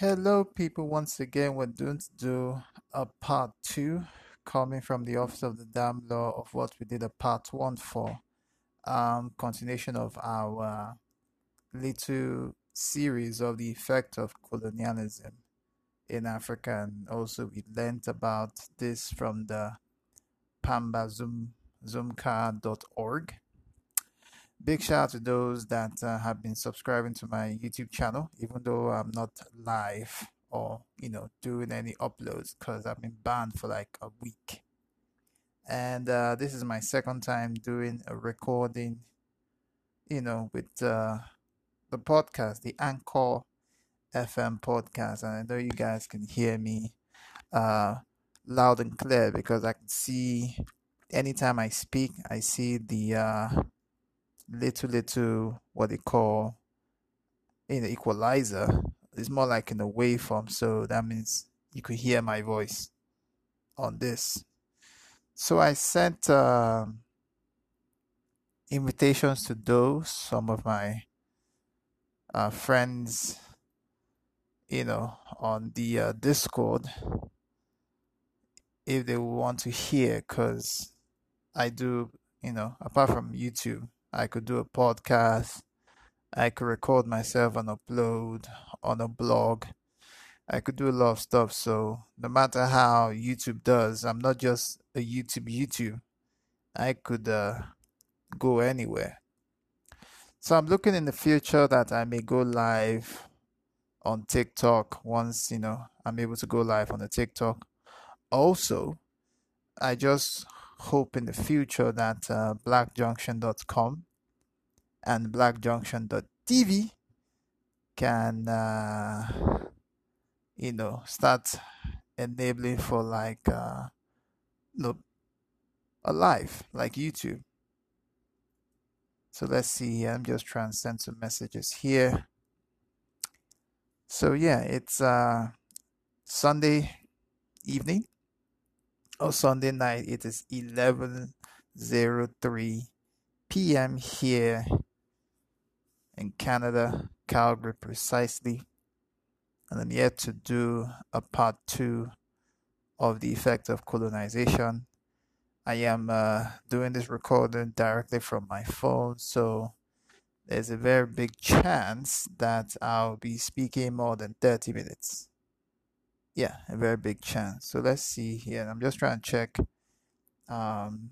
Hello, people. Once again, we're going to do a part two coming from the Office of the Damn Law of what we did a part one for. Um, continuation of our little series of the effect of colonialism in Africa, and also we learnt about this from the Pamba Zoom, Zoomcar.org. Big shout out to those that uh, have been subscribing to my YouTube channel, even though I'm not live or you know doing any uploads because I've been banned for like a week. And uh, this is my second time doing a recording, you know, with uh, the podcast, the Anchor FM podcast, and I know you guys can hear me uh, loud and clear because I can see anytime I speak, I see the uh, little little what they call in the equalizer. It's more like in a waveform so that means you could hear my voice on this. So i sent uh, invitations to those some of my uh, friends you know on the uh, discord if they want to hear because i do you know apart from youtube I could do a podcast. I could record myself and upload on a blog. I could do a lot of stuff. So no matter how YouTube does, I'm not just a YouTube YouTube. I could uh, go anywhere. So I'm looking in the future that I may go live on TikTok once you know I'm able to go live on the TikTok. Also, I just hope in the future that uh, blackjunction.com and blackjunction.tv can uh, you know start enabling for like uh, a live like YouTube. So let's see. I'm just trying to send some messages here. So yeah, it's uh Sunday evening or Sunday night. It is 11:03 p.m. here in Canada, Calgary precisely. And I'm yet to do a part two of the effect of colonization. I am uh, doing this recording directly from my phone, so there's a very big chance that I'll be speaking more than 30 minutes. Yeah, a very big chance. So let's see here. I'm just trying to check um,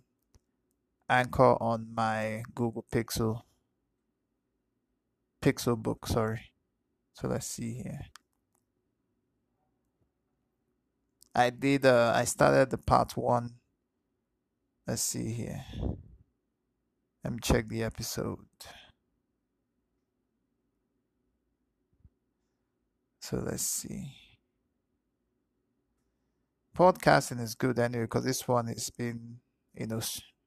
Anchor on my Google Pixel Pixel book, sorry. So let's see here. I did uh I started the part one. Let's see here. Let me check the episode. So let's see. Podcasting is good anyway because this one has been, you know,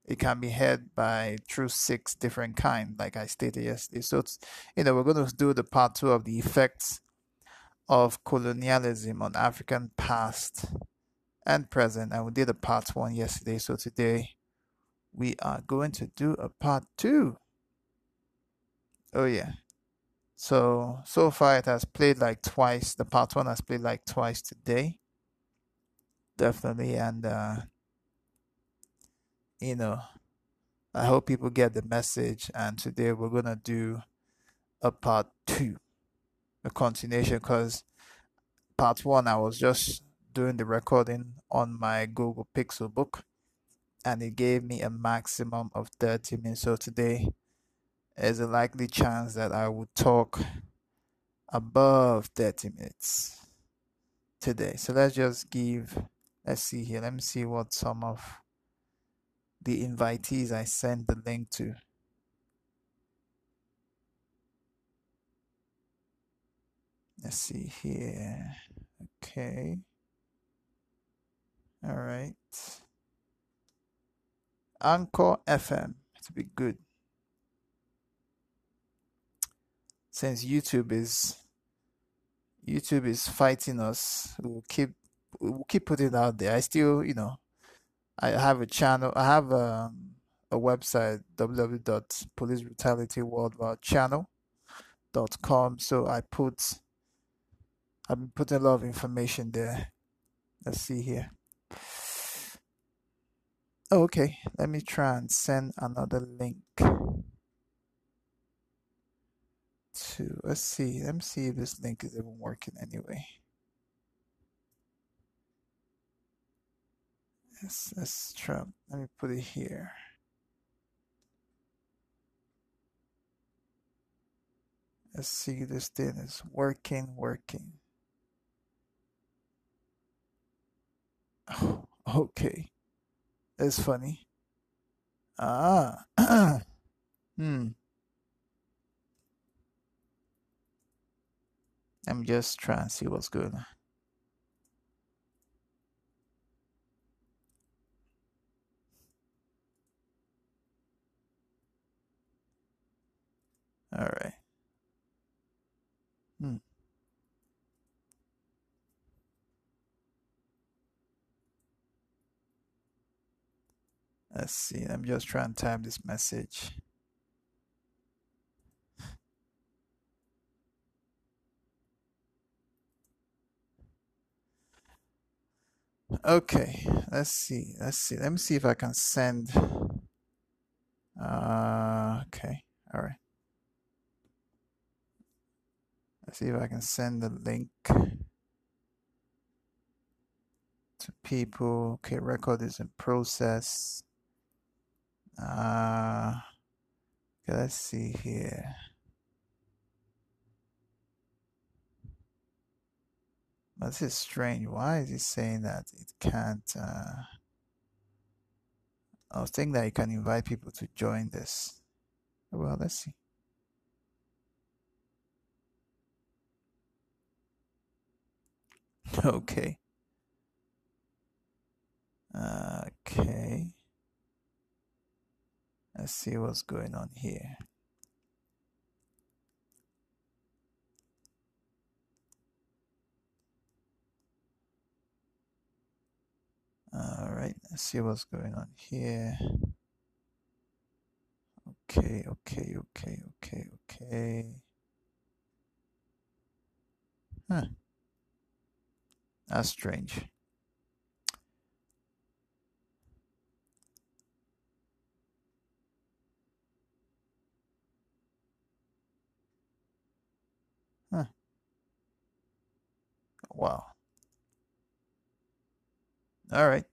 it can be heard by through six different kind, like I stated yesterday. So it's you know we're going to do the part two of the effects of colonialism on African past and present, and we did a part one yesterday. So today we are going to do a part two. Oh yeah. So so far it has played like twice. The part one has played like twice today. Definitely, and uh, you know, I hope people get the message. And today we're gonna do a part two. a continuation because part one I was just doing the recording on my Google Pixel book and it gave me a maximum of 30 minutes. So today there's a likely chance that I would talk above 30 minutes today. So let's just give, let's see here. Let me see what some of the invitees I sent the link to. Let's see here. Okay. All right. Anchor FM to be good. Since YouTube is YouTube is fighting us, we'll keep we'll keep putting it out there. I still, you know, I have a channel. I have a, um, a website www.policebrutality.worldwidechannel.com. So I put I've been putting a lot of information there. Let's see here. Oh, okay, let me try and send another link to let's see. Let me see if this link is even working anyway. Let's try. Let me put it here. Let's see this thing is working, working. Oh, okay. It's funny. Ah. hmm. I'm just trying to see what's good. All right. Hmm. Let's see. I'm just trying to type this message. Okay, let's see. Let's see. Let me see if I can send. Uh, okay, all right. Let's see if I can send the link to people. Okay, record is in process. Uh, okay, let's see here. This is strange. Why is he saying that it can't? Uh... I was thinking that you can invite people to join this. Well, let's see. Okay. Okay. Let's see what's going on here. All right, let's see what's going on here. Okay, okay, okay, okay, okay. Huh. That's strange. Huh. Wow. All right.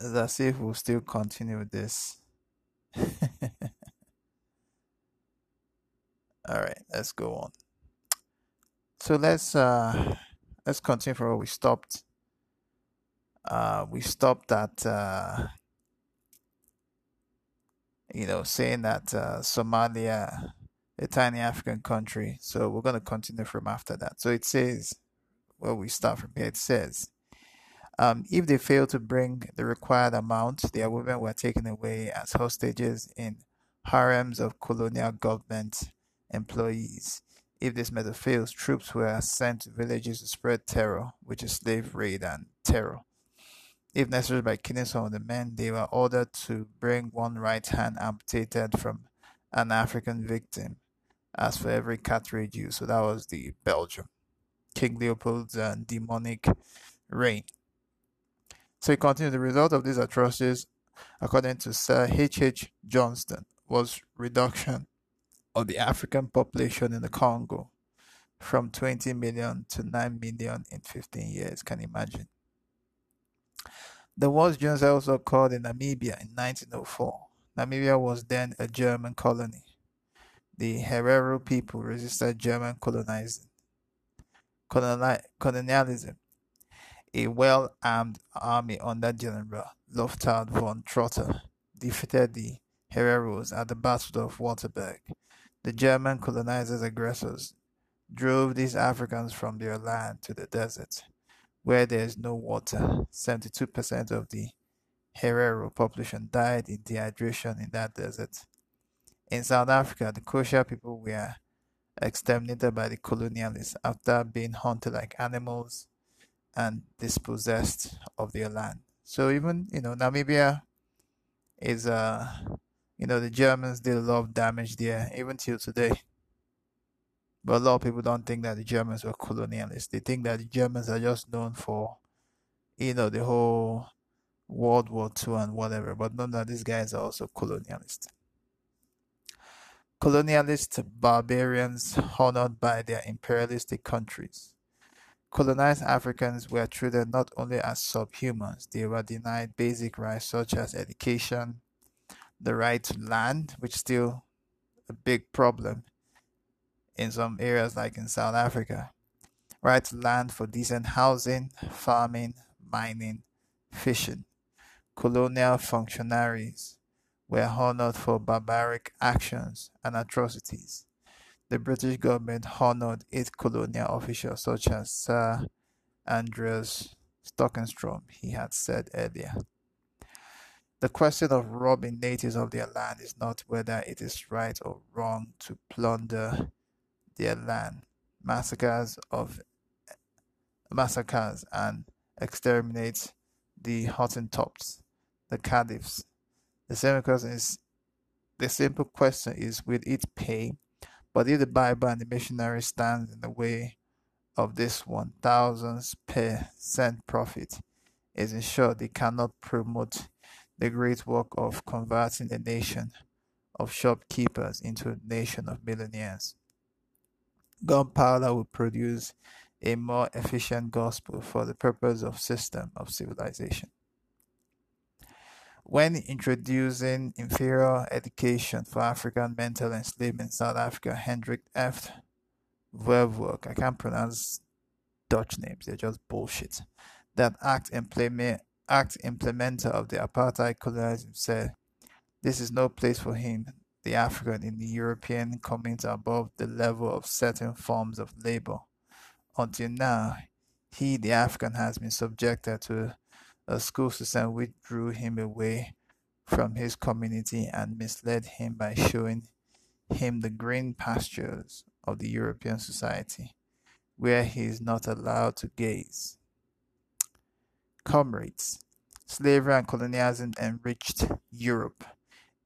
Let's see if we'll still continue with this. All right, let's go on. So let's uh let's continue from where we stopped. Uh we stopped at uh you know saying that uh Somalia a tiny African country. So we're going to continue from after that. So it says, well, we start from here. It says, um, if they fail to bring the required amount, their women were taken away as hostages in harems of colonial government employees. If this method fails, troops were sent to villages to spread terror, which is slave raid and terror. If necessary, by killing some of the men, they were ordered to bring one right hand amputated from an African victim as for every cartridge used. So that was the Belgium. King Leopold's uh, demonic reign. So he continued, the result of these atrocities, according to Sir H. H. Johnston, was reduction of the African population in the Congo from 20 million to 9 million in 15 years. Can imagine? The World's genocide also occurred in Namibia in 1904. Namibia was then a German colony. The Herero people resisted German colonizing, colonialism. A well armed army under General Lothar von Trotha defeated the Hereros at the Battle of Waterberg. The German colonizers' aggressors drove these Africans from their land to the desert, where there is no water. 72% of the Herero population died in dehydration in that desert. In South Africa, the Xhosa people were exterminated by the colonialists after being hunted like animals and dispossessed of their land. So even you know Namibia is uh you know the Germans did a lot of damage there even till today. But a lot of people don't think that the Germans were colonialists. They think that the Germans are just known for you know the whole World War II and whatever, but none of these guys are also colonialists. Colonialist barbarians honored by their imperialistic countries. Colonized Africans were treated not only as subhumans, they were denied basic rights such as education, the right to land, which is still a big problem in some areas like in South Africa. Right to land for decent housing, farming, mining, fishing colonial functionaries were honored for barbaric actions and atrocities. The British government honored eight colonial officials such as Sir Andreas Stockenstrom, he had said earlier. The question of robbing natives of their land is not whether it is right or wrong to plunder their land. Massacres of massacres and exterminate the Hottentots the caliphs. The same question is the simple question is will it pay? But if the Bible and the missionary stand in the way of this one thousands per cent profit, is ensured they cannot promote the great work of converting the nation of shopkeepers into a nation of millionaires. Gunpowder will produce a more efficient gospel for the purpose of system of civilization. When introducing inferior education for African mental enslavement in South Africa, Hendrik F. Verwoerd, I can't pronounce Dutch names, they're just bullshit. That act, implement, act implementer of the apartheid colonialism said, This is no place for him, the African, in the European community above the level of certain forms of labor. Until now, he, the African, has been subjected to a school system which drew him away from his community and misled him by showing him the green pastures of the European society, where he is not allowed to gaze. Comrades, slavery and colonialism enriched Europe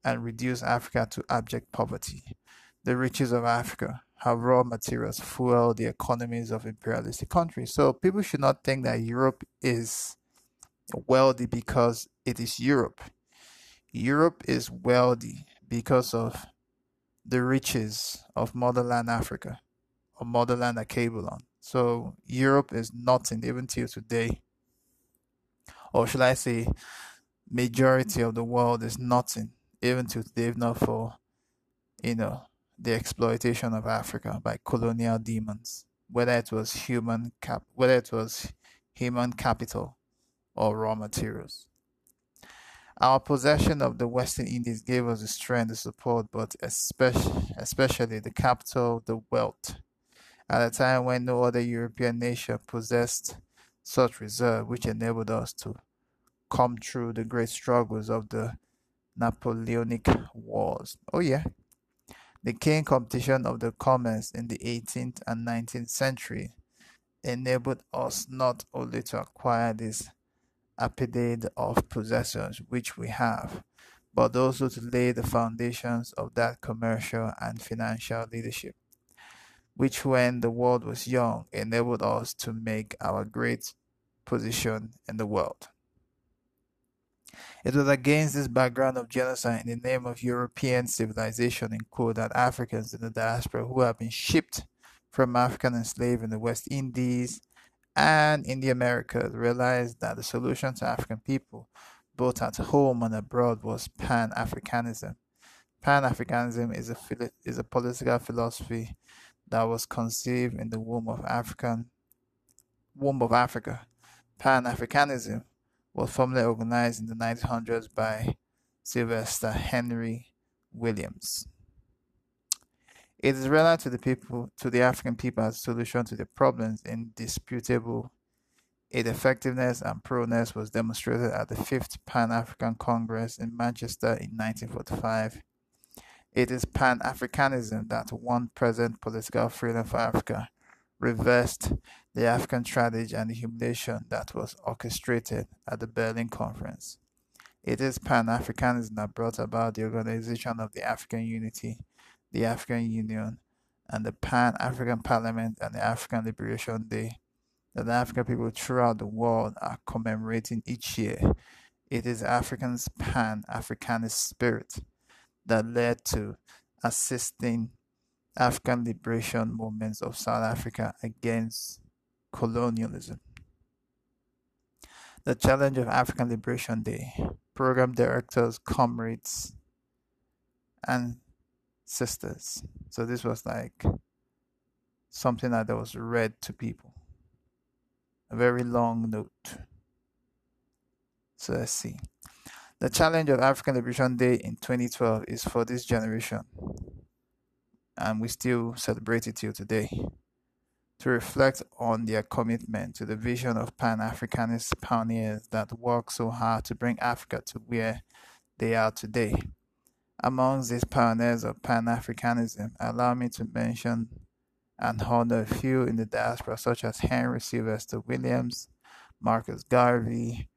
and reduced Africa to abject poverty. The riches of Africa have raw materials fuel the economies of imperialistic countries. So people should not think that Europe is wealthy because it is Europe. Europe is wealthy because of the riches of motherland Africa or motherland Akebulon. So Europe is nothing even till today. Or should I say majority of the world is nothing even today if not for you know the exploitation of Africa by colonial demons. Whether it was human cap whether it was human capital or raw materials. Our possession of the Western Indies gave us the strength to support, but especially, especially the capital, the wealth, at a time when no other European nation possessed such reserve, which enabled us to come through the great struggles of the Napoleonic Wars. Oh, yeah. The keen competition of the commerce in the 18th and 19th century enabled us not only to acquire this apidate of possessions which we have, but also to lay the foundations of that commercial and financial leadership, which when the world was young enabled us to make our great position in the world. It was against this background of genocide in the name of European civilization in quote that Africans in the diaspora who have been shipped from African enslaved in the West Indies and in the Americas realized that the solution to African people, both at home and abroad, was Pan Africanism. Pan Africanism is a, is a political philosophy that was conceived in the womb of African womb of Africa. Pan Africanism was formally organized in the 1900s by Sylvester Henry Williams. It is relevant to the people, to the African people as a solution to the problems indisputable. Its effectiveness and proness was demonstrated at the Fifth Pan African Congress in Manchester in 1945. It is Pan Africanism that won present political freedom for Africa, reversed the African tragedy and the humiliation that was orchestrated at the Berlin Conference. It is Pan Africanism that brought about the organization of the African Unity the African Union, and the Pan African Parliament and the African Liberation Day that the African people throughout the world are commemorating each year. It is Africans' Pan Africanist spirit that led to assisting African liberation movements of South Africa against colonialism. The challenge of African Liberation Day, program directors, comrades, and sisters. So this was like something that was read to people. A very long note. So let's see. The challenge of African Liberation Day in 2012 is for this generation, and we still celebrate it till today, to reflect on their commitment to the vision of Pan Africanist pioneers that worked so hard to bring Africa to where they are today. Amongst these pioneers of Pan Africanism, allow me to mention and honor a few in the diaspora, such as Henry Sylvester Williams, Marcus Garvey,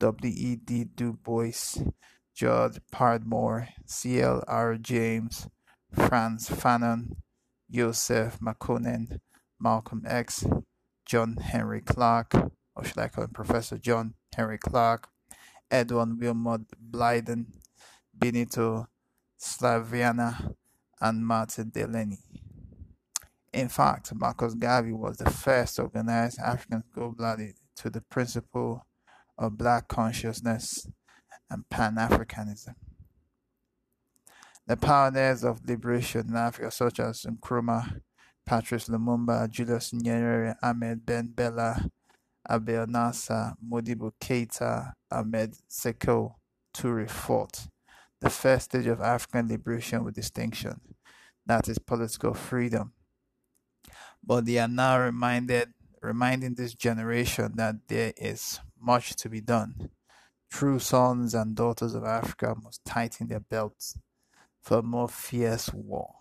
W.E.B. Du Bois, George Padmore, C.L.R. James, Frantz Fanon, Joseph McConnell, Malcolm X, John Henry Clarke, or should I call him Professor John Henry Clarke, Edwin Wilmot Blyden, Benito Slaviana, and Martin Delany. In fact, Marcus Garvey was the first to organize Africans globally to the principle of black consciousness and Pan Africanism. The pioneers of liberation in Africa, such as Nkrumah, Patrice Lumumba, Julius Nyerere, Ahmed Ben Bella, Abdel Nasser, Modibo Keita, Ahmed Sekou Toure fought the first stage of African liberation with distinction, that is political freedom. But they are now reminded, reminding this generation that there is much to be done. True sons and daughters of Africa must tighten their belts for a more fierce war.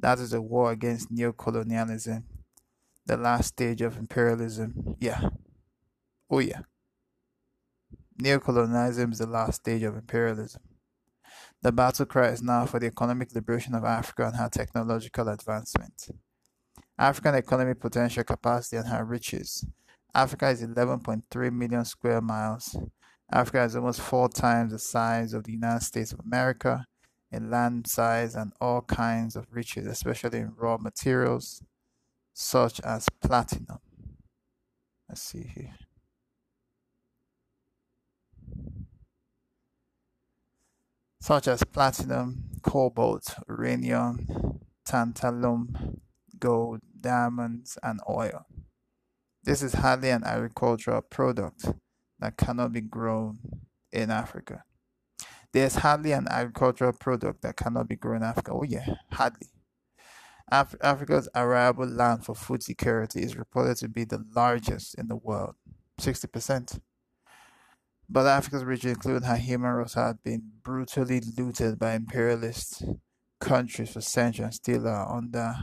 That is a war against neocolonialism, the last stage of imperialism. Yeah. Oh, yeah. Neocolonialism is the last stage of imperialism. The battle cry is now for the economic liberation of Africa and her technological advancement. African economic potential capacity and her riches. Africa is 11.3 million square miles. Africa is almost four times the size of the United States of America in land size and all kinds of riches, especially in raw materials such as platinum. Let's see here. such as platinum, cobalt, uranium, tantalum, gold, diamonds, and oil. This is hardly an agricultural product that cannot be grown in Africa. There's hardly an agricultural product that cannot be grown in Africa. Oh, yeah, hardly. Af- Africa's arable land for food security is reported to be the largest in the world 60%. But Africa's region, including her human resources, had been brutally looted by imperialist countries for centuries and still are under,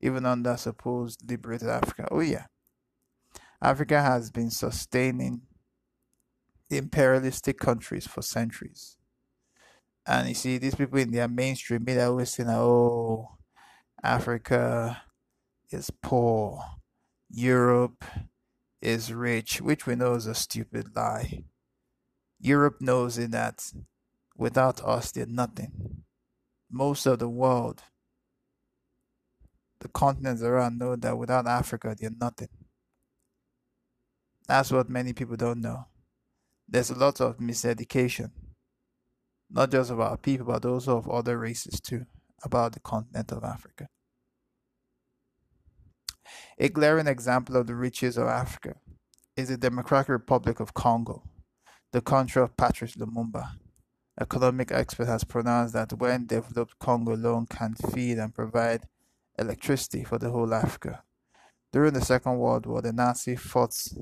even under supposed liberated Africa. Oh, yeah. Africa has been sustaining imperialistic countries for centuries. And you see, these people in their mainstream media always saying, oh, Africa is poor, Europe is rich, which we know is a stupid lie. Europe knows in that without us, they're nothing. Most of the world, the continents around, know that without Africa, they're nothing. That's what many people don't know. There's a lot of miseducation, not just of our people, but also of other races too, about the continent of Africa. A glaring example of the riches of Africa is the Democratic Republic of Congo, the country of Patrice Lumumba. Economic expert has pronounced that when developed, Congo alone can feed and provide electricity for the whole Africa. During the Second World War, the Nazi forces,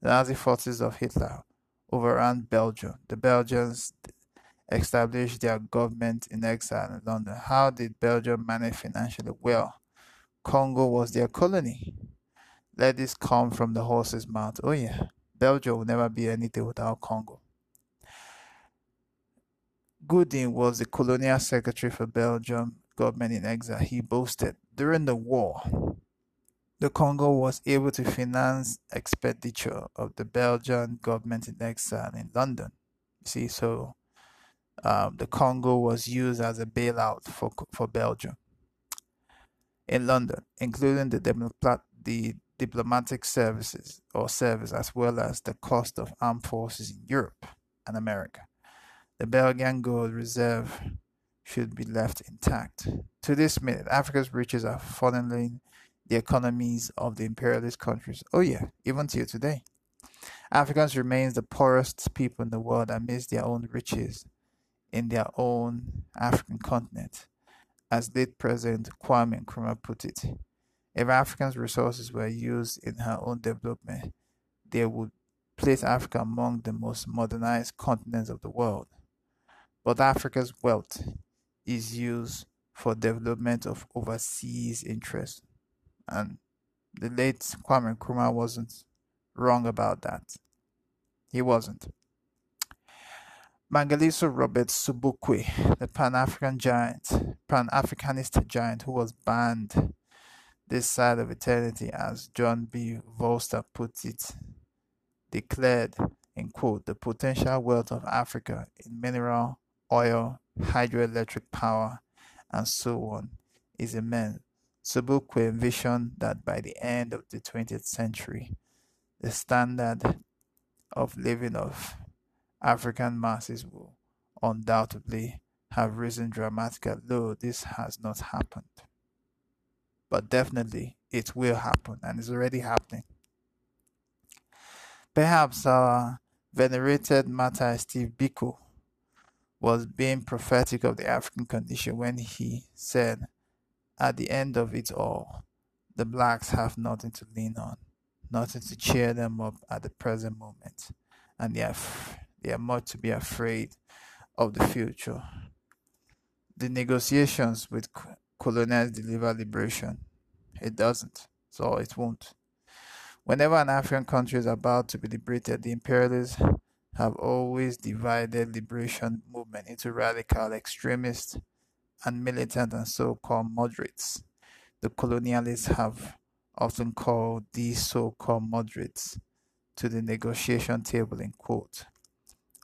the Nazi forces of Hitler overran Belgium. The Belgians established their government in exile in London. How did Belgium manage financially? Well, Congo was their colony. Let this come from the horse's mouth. Oh, yeah, Belgium will never be anything without Congo. Goodin was the colonial secretary for Belgium government in exile. He boasted during the war, the Congo was able to finance expenditure of the Belgian government in exile in London. You see, so um, the Congo was used as a bailout for for Belgium in London, including the, the diplomatic services or service as well as the cost of armed forces in Europe and America. The Belgian gold reserve should be left intact. To this minute, Africa's riches are funneling the economies of the imperialist countries. Oh yeah, even till today. Africans remain the poorest people in the world amidst their own riches in their own African continent as late President Kwame Nkrumah put it. If Africa's resources were used in her own development, they would place Africa among the most modernized continents of the world. But Africa's wealth is used for development of overseas interests. And the late Kwame Nkrumah wasn't wrong about that. He wasn't. Mangaliso Robert Sobukwe, the Pan-African giant, Pan-Africanist giant who was banned this side of eternity, as John B. Vorster put it, declared, in quote, the potential wealth of Africa in mineral, oil, hydroelectric power, and so on is immense. Sobukwe envisioned that by the end of the 20th century, the standard of living of African masses will undoubtedly have risen dramatically, though this has not happened. But definitely it will happen and it's already happening. Perhaps our venerated martyr Steve Biko was being prophetic of the African condition when he said, At the end of it all, the blacks have nothing to lean on, nothing to cheer them up at the present moment, and they are they are much to be afraid of the future. The negotiations with colonials deliver liberation. It doesn't, so it won't. Whenever an African country is about to be liberated, the imperialists have always divided liberation movement into radical extremists and militant and so-called moderates. The colonialists have often called these so-called moderates to the negotiation table in quote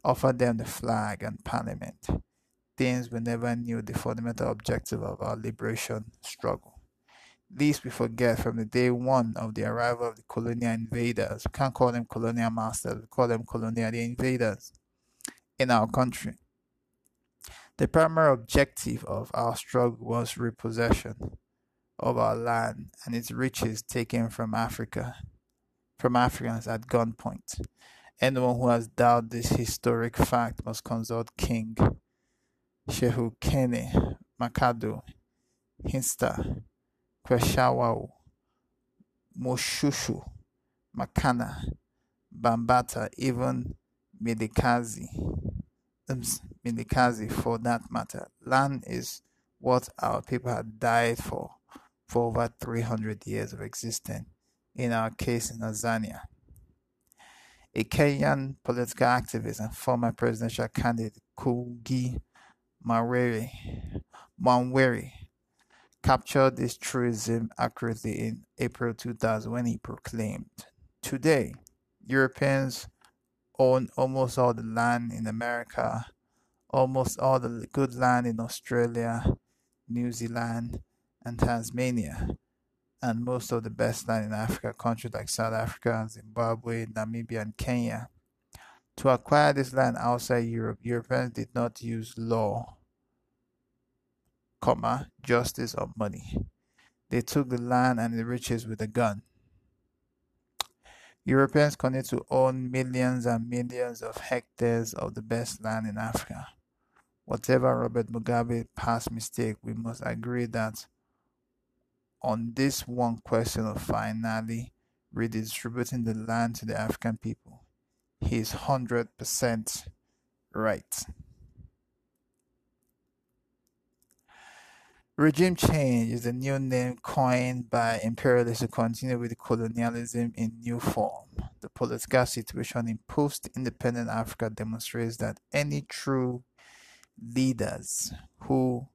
offer them the flag and parliament, things we never knew the fundamental objective of our liberation struggle. This we forget from the day one of the arrival of the colonial invaders. We can't call them colonial masters, we call them colonial invaders in our country. The primary objective of our struggle was repossession of our land and its riches taken from Africa, from Africans at gunpoint. Anyone who has doubted this historic fact must consult King Shehu Kene, Makhado, Hintsa, Kweshawau, Moshoeshoe, Makana, Bambata, even Midikazi, Midikazi for that matter. Land is what our people had died for for over 300 years of existence, in our case in Tanzania a Kenyan political activist and former presidential candidate Koigi Mawere, Wamwere captured this truism accurately in April 2000 when he proclaimed, Today, Europeans own almost all the land in America, almost all the good land in Australia, New Zealand, and Tasmania, and most of the best land in Africa, countries like South Africa, Zimbabwe, Namibia, and Kenya. To acquire this land outside Europe, Europeans did not use law, comma, justice, or money. They took the land and the riches with a gun. Europeans continue to own millions and millions of hectares of the best land in Africa. Whatever Robert Mugabe's past mistake, we must agree that on this one question of finally redistributing the land to the African people, he is 100% right. Regime change is a new name coined by imperialists to continue with colonialism in new form. The political situation in post independent Africa demonstrates that any true leaders who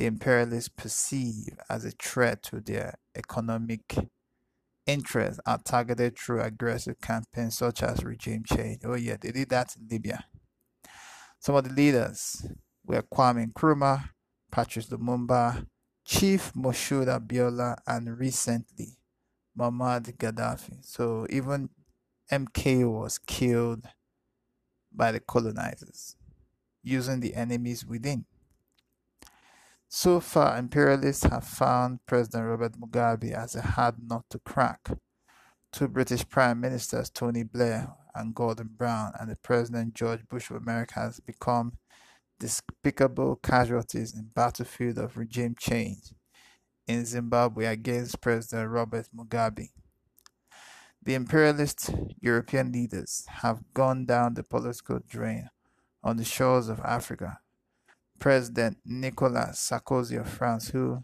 the imperialists perceive as a threat to their economic interests are targeted through aggressive campaigns such as regime change. Oh, yeah, they did that in Libya. Some of the leaders were Kwame Nkrumah, Patrice Lumumba, Chief Moshood Abiola, and recently Muammar Gaddafi. So even MK was killed by the colonizers using the enemies within. So far, imperialists have found President Robert Mugabe as a hard nut to crack. Two British Prime Ministers, Tony Blair and Gordon Brown, and the President George Bush of America has become despicable casualties in battlefield of regime change in Zimbabwe against President Robert Mugabe. The imperialist European leaders have gone down the political drain on the shores of Africa. President Nicolas Sarkozy of France, who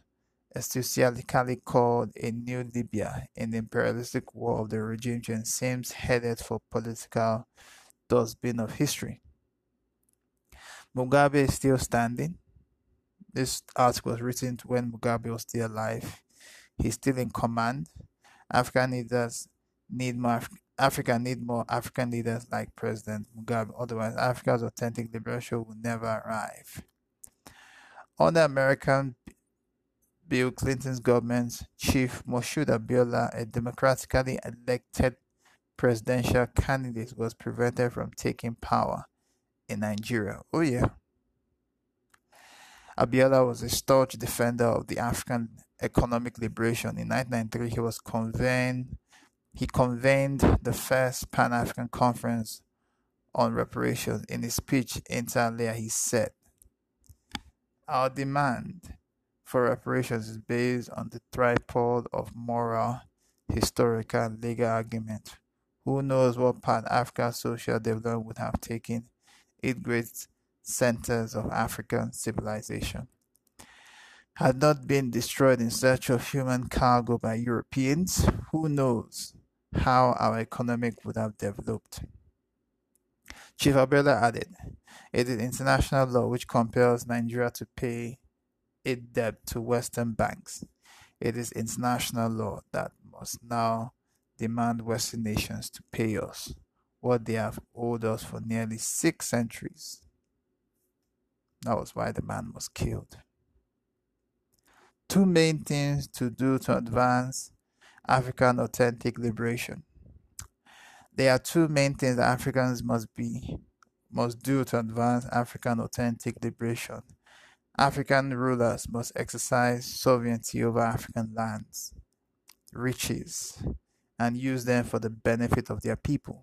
enthusiastically called a new Libya the imperialistic war of the regime seems headed for political dustbin of history. Mugabe is still standing. This article was written when Mugabe was still alive. He's still in command. African leaders need more Af- Africa need more African leaders like President Mugabe. Otherwise, Africa's authentic liberation will never arrive. Under American Bill Clinton's government, Chief Moshood Abiola, a democratically elected presidential candidate, was prevented from taking power in Nigeria. Oh, yeah. Abiola was a staunch defender of the African economic liberation. In 1993, he was convened. He convened the first Pan African Conference on reparations. In his speech inter alia, he said, Our demand for reparations is based on the tripod of moral, historical, and legal argument. Who knows what part Africa's social development would have taken eight great centers of African civilization, had not been destroyed in search of human cargo by Europeans, who knows how our economic would have developed. Chief Abiola added, It is international law which compels Nigeria to pay its debt to Western banks. It is international law that must now demand Western nations to pay us what they have owed us for nearly six centuries. That was why the man was killed. Two main things to do to advance African authentic liberation. There are two main things that Africans must be must do to advance African authentic liberation. African rulers must exercise sovereignty over African lands, riches, and use them for the benefit of their people.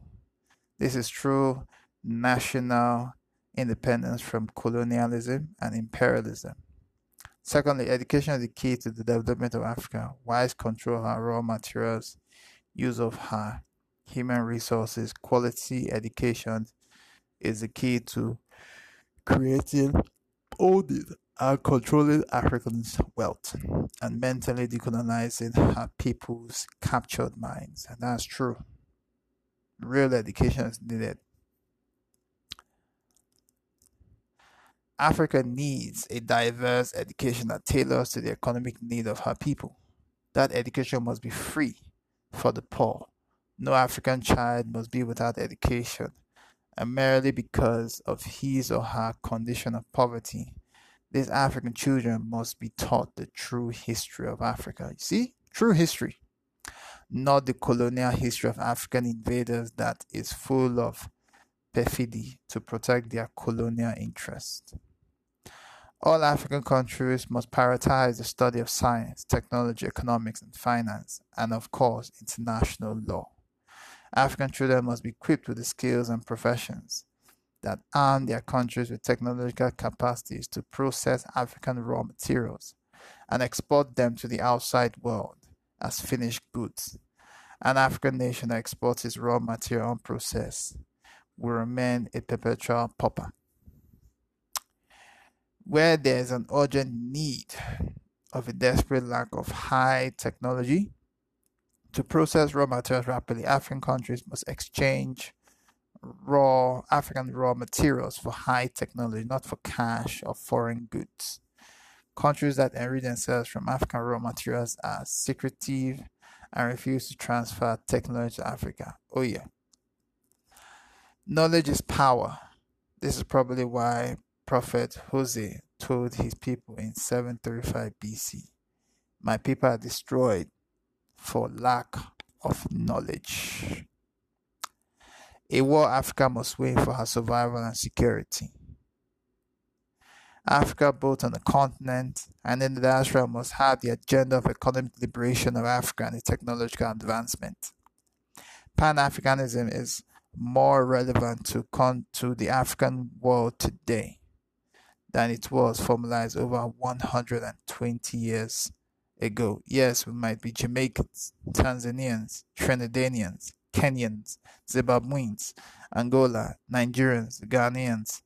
This is true national independence from colonialism and imperialism. Secondly, education is the key to the development of Africa. Wise control her raw materials, use of her human resources, quality education is the key to creating, owning, and controlling Africans' wealth and mentally decolonizing her people's captured minds. And that's true real education is needed. Africa needs a diverse education that tailors to the economic need of her people. That education must be free for the poor. No African child must be without education, and merely because of his or her condition of poverty, these African children must be taught the true history of Africa. You see, true history, not the colonial history of African invaders that is full of perfidy to protect their colonial interests. All African countries must prioritize the study of science, technology, economics, and finance, and of course, international law. African children must be equipped with the skills and professions that arm their countries with technological capacities to process African raw materials and export them to the outside world as finished goods. An African nation that exports its raw material unprocessed will remain a perpetual pauper. Where there is an urgent need of a desperate lack of high technology to process raw materials rapidly, African countries must exchange raw African raw materials for high technology, not for cash or foreign goods. Countries that enrich themselves from African raw materials are secretive and refuse to transfer technology to Africa. Oh, yeah. Knowledge is power. This is probably why Prophet Hosea told his people in 735 BC, My people are destroyed for lack of knowledge. A war Africa must win for her survival and security. Africa, both on the continent and in the diaspora, must have the agenda of economic liberation of Africa and technological advancement. Pan Africanism is more relevant to, con- to the African world today than it was formalized over 120 years ago. Yes, we might be Jamaicans, Tanzanians, Trinidadians, Kenyans, Zimbabweans, Angola, Nigerians, Ghanaians,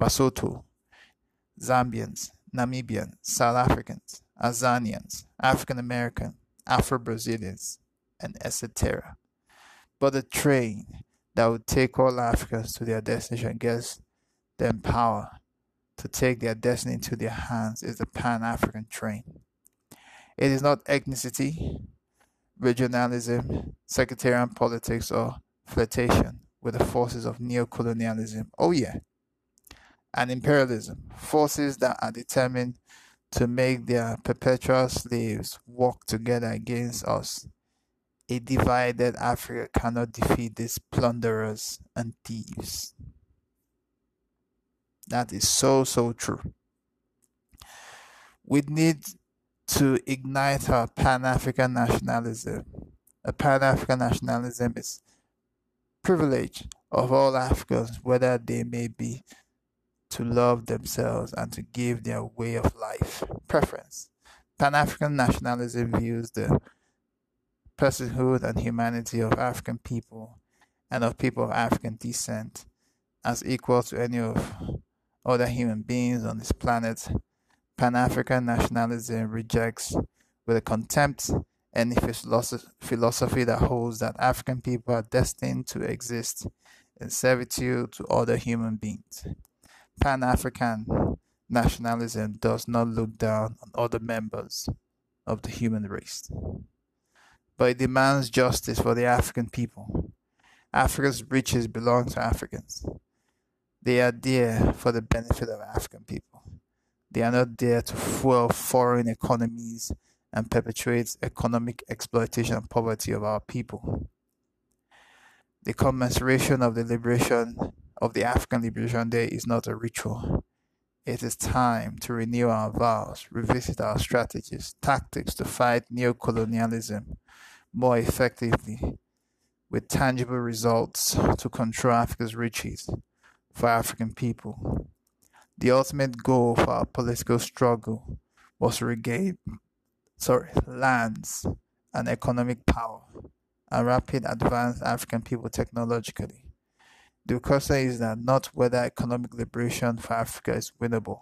Basotho, Zambians, Namibians, South Africans, Azanians, African American, Afro Brazilians, and etc. But the train that would take all Africans to their destination gives them power to take their destiny into their hands is the Pan African train. It is not ethnicity, regionalism, sectarian politics, or flirtation with the forces of neocolonialism. Oh, yeah. And imperialism, forces that are determined to make their perpetual slaves work together against us. A divided Africa cannot defeat these plunderers and thieves. That is so, so true. We need to ignite our Pan African nationalism. A Pan African nationalism is privilege of all Africans, whether they may be to love themselves and to give their way of life preference. Pan African nationalism views the personhood and humanity of African people and of people of African descent as equal to any of other human beings on this planet Pan African nationalism rejects with a contempt any philosophy that holds that African people are destined to exist in servitude to other human beings. Pan African nationalism does not look down on other members of the human race, but it demands justice for the African people. Africa's riches belong to Africans. They are there for the benefit of African people. They are not there to fuel foreign economies and perpetuate economic exploitation and poverty of our people. The commemoration of the liberation of the African Liberation Day is not a ritual. It is time to renew our vows, revisit our strategies, tactics to fight neo-colonialism more effectively with tangible results to control Africa's riches for African people. The ultimate goal of our political struggle was to regain sorry, lands and economic power and rapid advance African people technologically. The question is that not whether economic liberation for Africa is winnable.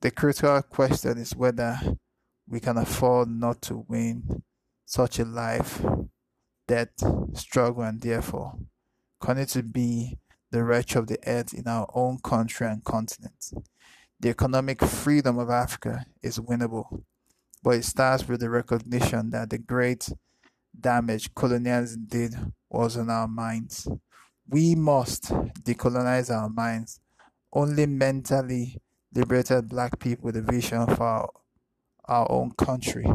The critical question is whether we can afford not to win such a life, death, struggle, and therefore continue to be the wretch of the earth in our own country and continent. The economic freedom of Africa is winnable, but it starts with the recognition that the great damage colonialism did was on our minds. we must decolonize our minds. Only mentally liberated black people with a vision for our, our own country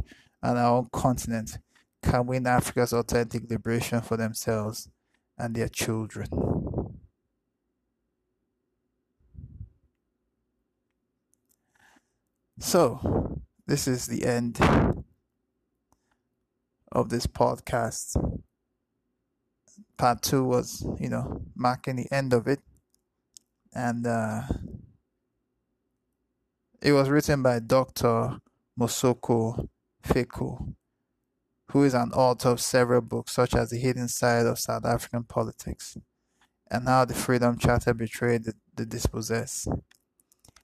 and our own continent can win Africa's authentic liberation for themselves and their children. So, this is the end of this podcast. Part two was, you know, marking the end of it. And uh, it was written by Dr. Mosoko Feko, who is an author of several books, such as The Hidden Side of South African Politics and How the Freedom Charter Betrayed the, the Dispossessed.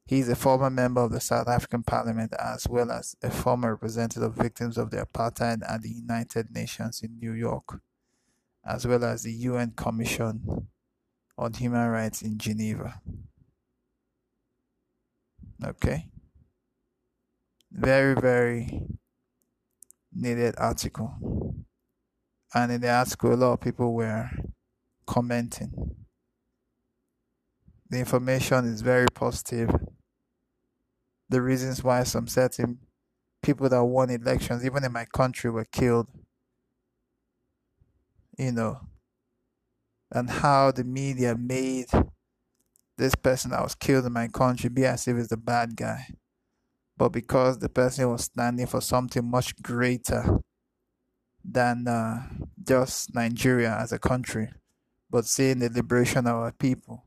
He is a former member of the South African Parliament as well as a former representative of victims of the apartheid at the United Nations in New York, as well as the UN Commission on Human Rights in Geneva. Okay. Very, very needed article. And in the article, a lot of people were commenting. The information is very positive the reasons why some certain people that won elections, even in my country, were killed. You know, and how the media made this person that was killed in my country be as if he's the bad guy. But because the person was standing for something much greater than uh, just Nigeria as a country, but seeing the liberation of our people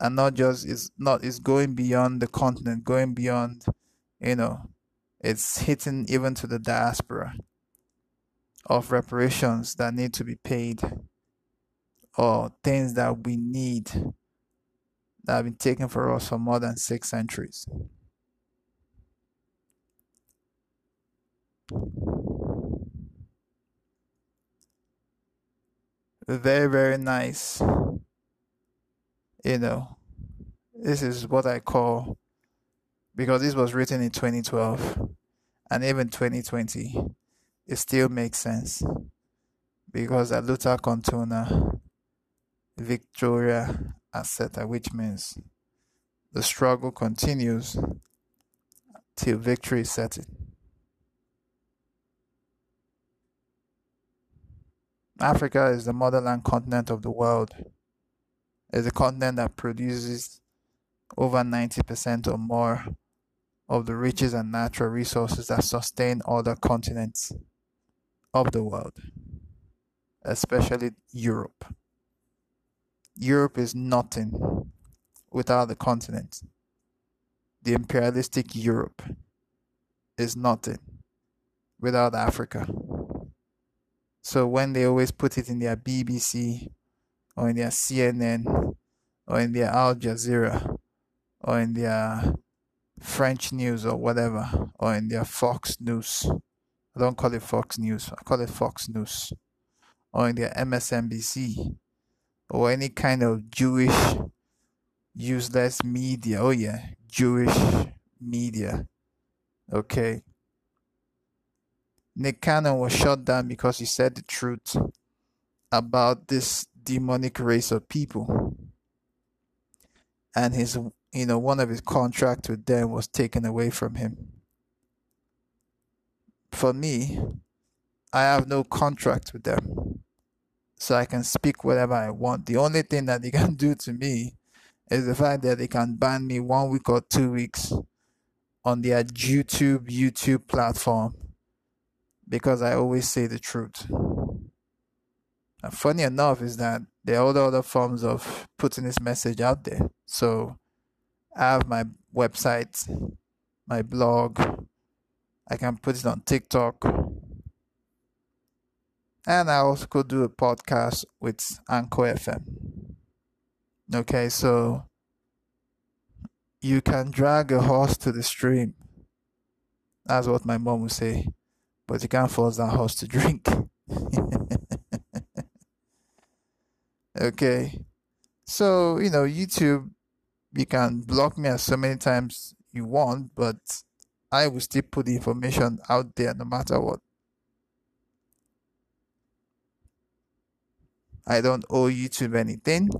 and not just it's not it's going beyond the continent going beyond you know it's hitting even to the diaspora of reparations that need to be paid or things that we need that have been taken for us for more than six centuries. Very very nice you know, this is what I call because this was written in 2012 and even 2020, it still makes sense because Aluta Contuna Victoria Aseta, which means the struggle continues till victory is certain. Africa is the motherland continent of the world is a continent that produces over 90% or more of the riches and natural resources that sustain other continents of the world, especially Europe. Europe is nothing without the continent. The imperialistic Europe is nothing without Africa. So when they always put it in their BBC or in their CNN or in their Al Jazeera or in their French news or whatever or in their Fox News. I don't call it Fox News, I call it Fox News. Or in their MSNBC or any kind of Jewish useless media. Oh, yeah, Jewish media. Okay. Nick Cannon was shut down because he said the truth about this demonic race of people. And his, you know, one of his contracts with them was taken away from him. For me, I have no contract with them. So I can speak whatever I want. The only thing that they can do to me is the fact that they can ban me one week or two weeks on their YouTube YouTube platform because I always say the truth. And funny enough is that there are other other forms of putting this message out there. So I have my website, my blog. I can put it on TikTok. And I also could do a podcast with Anchor FM. Okay, so you can drag a horse to the stream. That's what my mom would say. But you can't force that horse to drink. Okay. So, you know, YouTube, you can block me as so many times you want, but I will still put the information out there no matter what. I don't owe YouTube anything.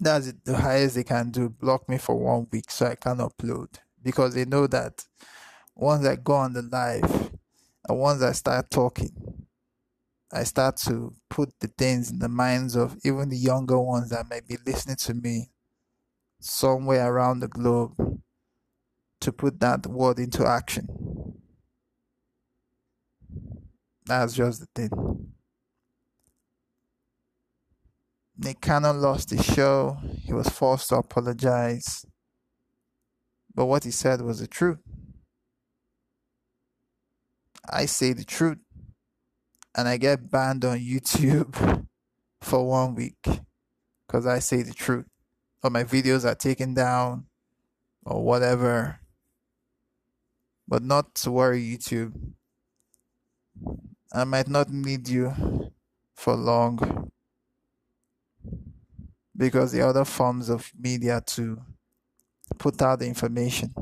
That's the highest they can do. Block me for one week so I can upload because they know that once I go on the live and once I start talking, I start to put the things in the minds of even the younger ones that may be listening to me somewhere around the globe to put that word into action. That's just the thing. Nick Cannon lost the show. He was forced to apologize. But what he said was the truth. I say the truth. And I get banned on YouTube for one week because I say the truth. Or my videos are taken down or whatever. But not to worry, YouTube. I might not need you for long because the other forms of media to put out the information.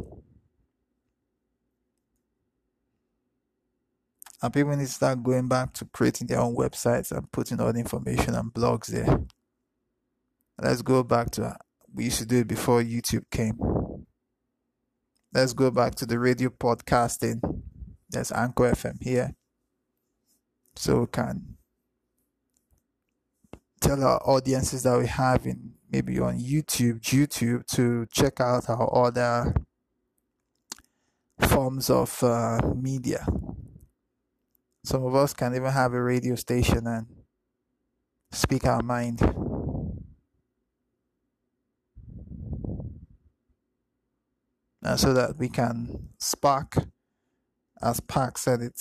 And people need to start going back to creating their own websites and putting all the information and blogs there. Let's go back to we used to do it before YouTube came. Let's go back to the radio podcasting. There's Anchor FM here. So we can tell our audiences that we have in maybe on YouTube, YouTube to check out our other forms of uh, media. Some of us can even have a radio station and speak our mind. And so that we can spark, as Park said it,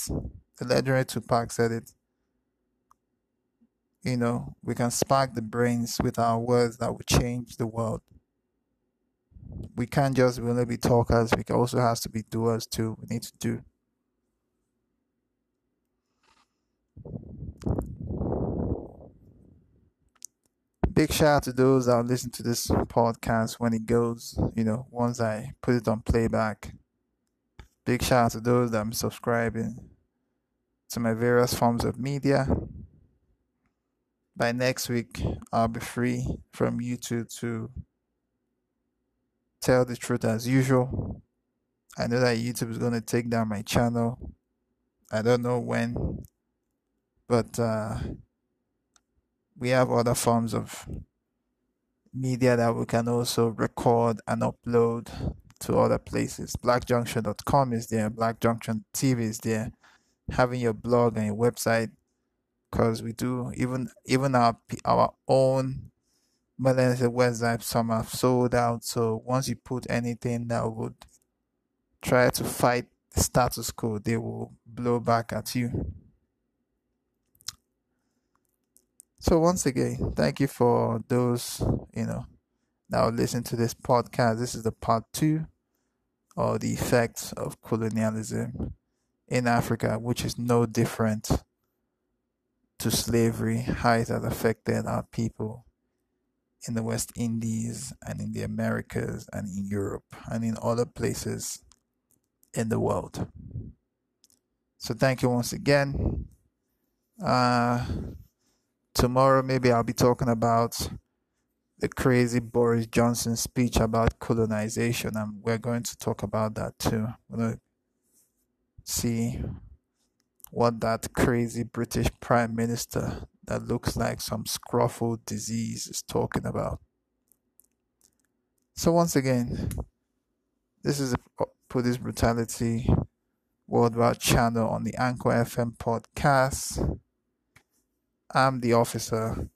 the legendary Park said it, you know, we can spark the brains with our words that will change the world. We can't just really be talkers, we also have to be doers too. We need to do. Big shout out to those that listen to this podcast when it goes, you know, once I put it on playback. Big shout out to those that I'm subscribing to my various forms of media by next week, I'll be free from YouTube to tell the truth as usual. I know that YouTube is going to take down my channel. I don't know when, but uh, we have other forms of media that we can also record and upload to other places. BlackJunction.com is there, Black Junction TV is there. Having your blog and your website because we do even even our our own millennial websites some have sold out so once you put anything that would try to fight the status quo they will blow back at you so once again thank you for those you know will listen to this podcast this is the part two of the effects of colonialism in africa which is no different to slavery, how it has affected our people in the West Indies and in the Americas and in Europe and in other places in the world. So thank you once again. Uh, tomorrow maybe I'll be talking about the crazy Boris Johnson speech about colonization, and we're going to talk about that too. We're going to see what that crazy British Prime Minister that looks like some scruffle disease is talking about. So, once again, this is a Police Brutality Worldwide channel on the Anchor FM podcast. I'm the officer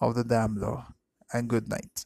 of the damn law, and good night.